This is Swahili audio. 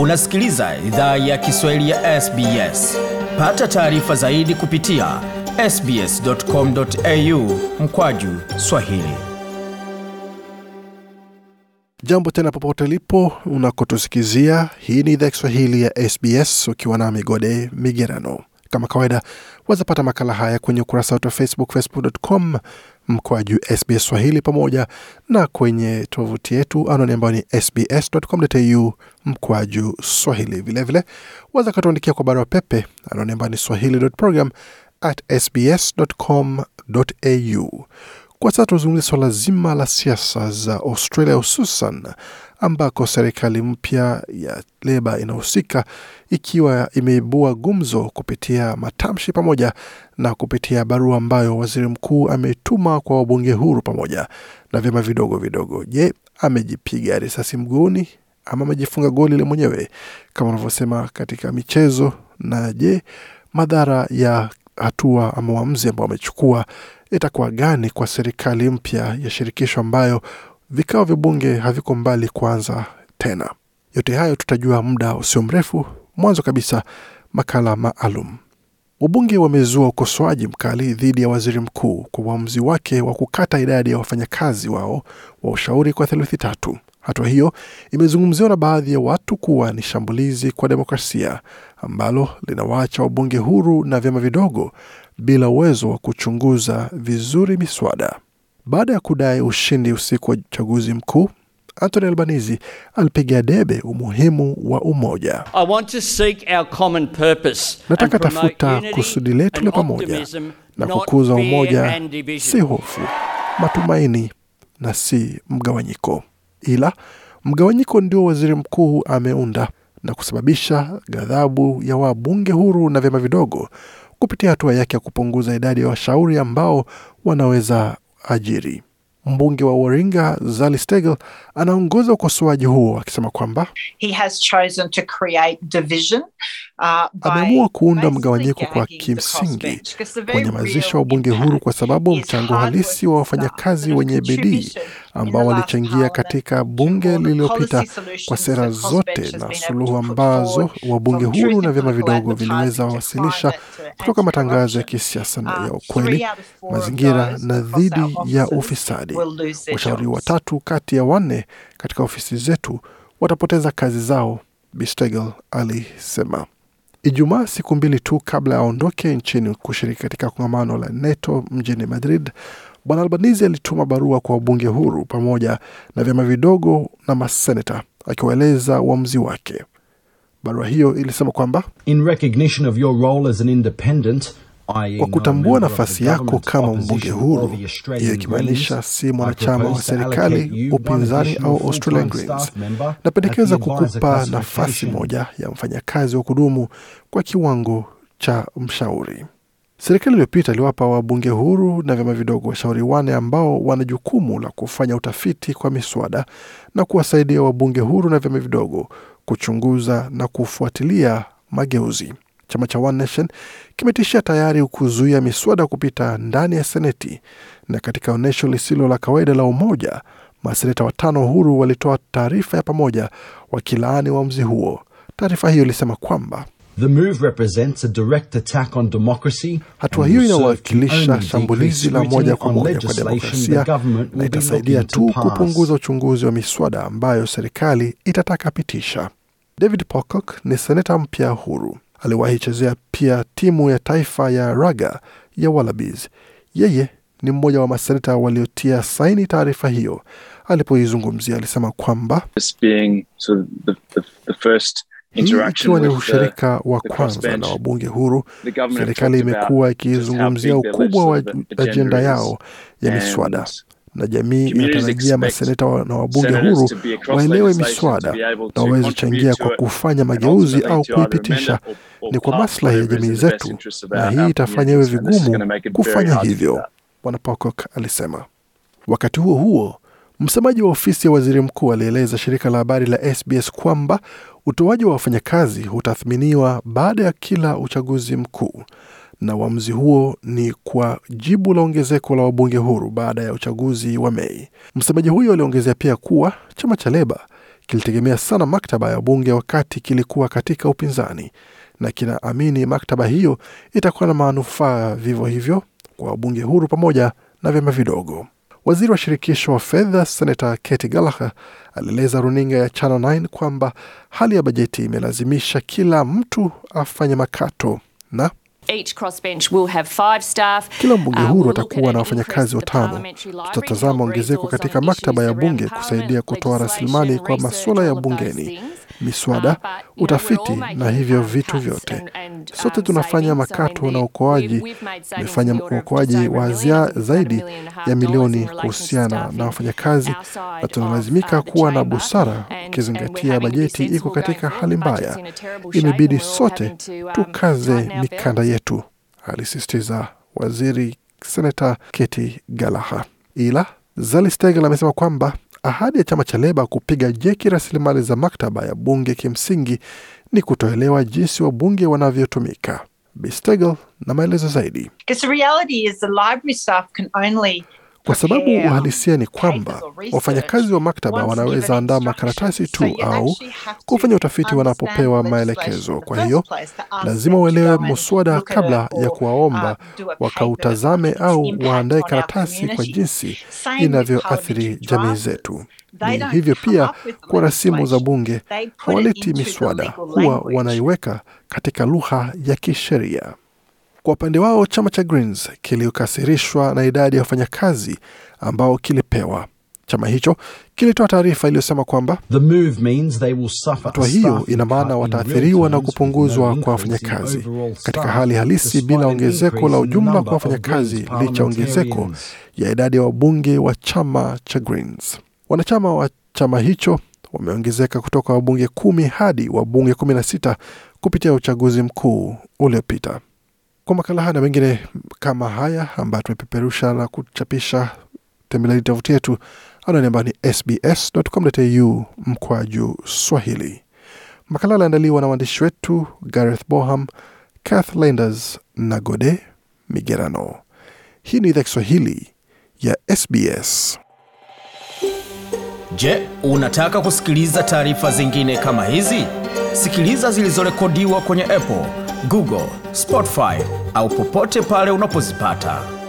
Unasikiliza idhaa ya Kiswahili ya SBS. Pata taarifa zaidi kupitia sbs.com.au mkwaju swahili. Jambo tena popote ulipo unakotusikizia. Hii ni idhaa ya Kiswahili ya SBS ukiwa na Migode Migerano. Kama kawaida, wazapata makala haya kwenye ukurasa wetu wa Facebook, facebook.com mkwaju SBS Swahili, pamoja na kwenye tovuti yetu anwani ambayo ni sbs.com.au mkwaju Swahili. Vilevile waza katuandikia kwa barua pepe anwani ambayo ni swahili.program at sbs.com.au. Kwa sasa tuzungumzia suala zima la siasa za Australia, hususan ambako serikali mpya ya Leba inahusika ikiwa imeibua gumzo kupitia matamshi pamoja na kupitia barua ambayo waziri mkuu ametuma kwa wabunge huru pamoja na vyama vidogo vidogo. Je, amejipiga risasi mguuni ama amejifunga goli ile mwenyewe kama unavyosema katika michezo? Na je, madhara ya hatua ama uamuzi ambao amechukua itakuwa gani kwa serikali mpya ya shirikisho ambayo vikao vya bunge haviko mbali kuanza tena? Yote hayo tutajua muda usio mrefu. Mwanzo kabisa, makala maalum. Wabunge wamezua ukosoaji mkali dhidi ya waziri mkuu kwa uamuzi wake wa kukata idadi ya wafanyakazi wao wa ushauri kwa theluthi tatu. Hatua hiyo imezungumziwa na baadhi ya watu kuwa ni shambulizi kwa demokrasia ambalo linawaacha wabunge huru na vyama vidogo bila uwezo wa kuchunguza vizuri miswada. Baada ya kudai ushindi usiku wa uchaguzi mkuu, Anthony Albanese alipiga debe umuhimu wa umoja. I want to seek our common purpose Nataka tafuta kusudi letu la pamoja na kukuza umoja, si hofu, matumaini na si mgawanyiko. Ila mgawanyiko ndio waziri mkuu ameunda na kusababisha ghadhabu ya wabunge huru na vyama vidogo kupitia hatua yake ya kupunguza idadi ya washauri ambao wanaweza ajiri. Mbunge wa Waringa Zali Stegel anaongoza ukosoaji huo akisema kwamba he has chosen to create division uh, ameamua kuunda mgawanyiko kwa kimsingi kunyamazisha wabunge huru kwa sababu mchango halisi wa wafanyakazi wenye bidii ambao walichangia katika bunge lililopita kwa sera zote na suluhu ambazo wabunge huru na vyama vidogo viliweza wasilisha kutoka matangazo ya kisiasa na ya Uh, ukweli, mazingira na dhidi ya ufisadi. Lose Washauri watatu kati ya wanne katika ofisi zetu watapoteza kazi zao, Bistegel alisema. Ijumaa, siku mbili tu kabla ya aondoke nchini kushiriki katika kongamano la NATO mjini Madrid, Bwana Albanizi alituma barua kwa wabunge huru pamoja na vyama vidogo na maseneta akiwaeleza uamuzi wake. Barua hiyo ilisema kwamba In recognition of your role as an independent. Kwa kutambua nafasi yako kama mbunge huru, hiyo ikimaanisha si mwanachama wa serikali, upinzani au Australian Greens, napendekeza kukupa nafasi moja ya mfanyakazi wa kudumu kwa kiwango cha mshauri. Serikali iliyopita iliwapa wabunge huru na vyama vidogo washauri wane ambao wana jukumu la kufanya utafiti kwa miswada na kuwasaidia wabunge huru na vyama vidogo kuchunguza na kufuatilia mageuzi. Chama cha One Nation kimetishia tayari kuzuia miswada kupita ndani ya Seneti, na katika onyesho lisilo la kawaida la umoja, maseneta watano huru walitoa taarifa ya pamoja wakilaani uamuzi huo. Taarifa hiyo ilisema kwamba The move represents a direct attack on democracy. Hatua hiyo inawakilisha shambulizi la moja kwa moja kwa demokrasia na itasaidia tu kupunguza uchunguzi wa miswada ambayo serikali itataka pitisha. David Pocock ni seneta mpya huru. Aliwahi chezea pia timu ya taifa ya raga ya Wallabies. Yeye ni mmoja wa maseneta waliotia saini taarifa hiyo. Alipoizungumzia alisema kwamba this being sort of the, the, the first hii ikiwa ni ushirika wa kwanza na wabunge huru, serikali imekuwa ikizungumzia ukubwa wa ajenda yao ya miswada na jamii inatarajia maseneta na wabunge huru waelewe miswada na waweze contribute changia kwa kufanya mageuzi au kuipitisha. Ni kwa maslahi ya jamii zetu, na hii itafanya iwe vigumu kufanya hivyo. Bwana Pocock alisema. Wakati huo huo, msemaji wa ofisi ya waziri mkuu alieleza shirika la habari la SBS kwamba utoaji wa wafanyakazi hutathminiwa baada ya kila uchaguzi mkuu na uamuzi huo ni kwa jibu la ongezeko la wabunge huru baada ya uchaguzi wa Mei. Msemaji huyo aliongezea pia kuwa chama cha Leba kilitegemea sana maktaba ya wabunge wakati kilikuwa katika upinzani na kinaamini maktaba hiyo itakuwa na manufaa vivyo hivyo kwa wabunge huru pamoja na vyama vidogo. Waziri wa shirikisho wa fedha Senata Katy Gallagher alieleza runinga ya Channel 9 kwamba hali ya bajeti imelazimisha kila mtu afanye makato na Each crossbench will have five staff. kila mbunge huru atakuwa na wafanyakazi watano. Tutatazama ongezeko katika maktaba ya bunge kusaidia kutoa rasilimali kwa masuala ya bungeni, miswada, Uh, utafiti na hivyo um, vitu vyote. and, Sote um, tunafanya makato na uokoaji. Tumefanya uokoaji wa zia zaidi ya milioni kuhusiana na wafanyakazi, na tunalazimika kuwa na busara ukizingatia bajeti iko katika hali mbaya. Imebidi sote um, tukaze mikanda belts. Yetu, alisisitiza waziri Senata Katy Galaha. Ila Zali Steggall amesema kwamba ahadi ya chama cha Leba kupiga jeki rasilimali za maktaba ya bunge kimsingi ni kutoelewa jinsi wabunge wanavyotumika. Bistegel na maelezo zaidi. Kwa sababu uhalisia ni kwamba wafanyakazi wa maktaba wanaweza andaa makaratasi tu au kufanya utafiti wanapopewa maelekezo. Kwa hiyo lazima uelewe muswada kabla ya kuwaomba uh, wakautazame au waandae karatasi kwa jinsi inavyoathiri jamii zetu. Ni hivyo pia kwa rasimu za bunge hawaleti miswada, huwa wanaiweka katika lugha ya kisheria. Kwa upande wao, chama cha Greens kilikasirishwa na idadi ya wafanyakazi ambao kilipewa. Chama hicho kilitoa taarifa iliyosema kwamba The move means they will suffer hatua hiyo ina maana wataathiriwa na kupunguzwa kwa wafanyakazi katika hali halisi bila ongezeko la ujumla kwa wafanyakazi licha ongezeko ya idadi ya wabunge wa chama cha Greens. Wanachama wa chama hicho wameongezeka kutoka wabunge kumi hadi wabunge kumi na sita kupitia uchaguzi mkuu uliopita. Kwa makala haya na mengine kama haya ambayo tumepeperusha na kuchapisha, tembeleni tovuti yetu anwani ambayo ni sbs.com.au mkwaju Swahili. Makala aliandaliwa na waandishi wetu Gareth Boham, Kath Landers na Gode Migerano. Hii ni idhaa Kiswahili ya SBS. Je, unataka kusikiliza taarifa zingine kama hizi? Sikiliza zilizorekodiwa kwenye Apple, Google, Spotify au popote pale unapozipata.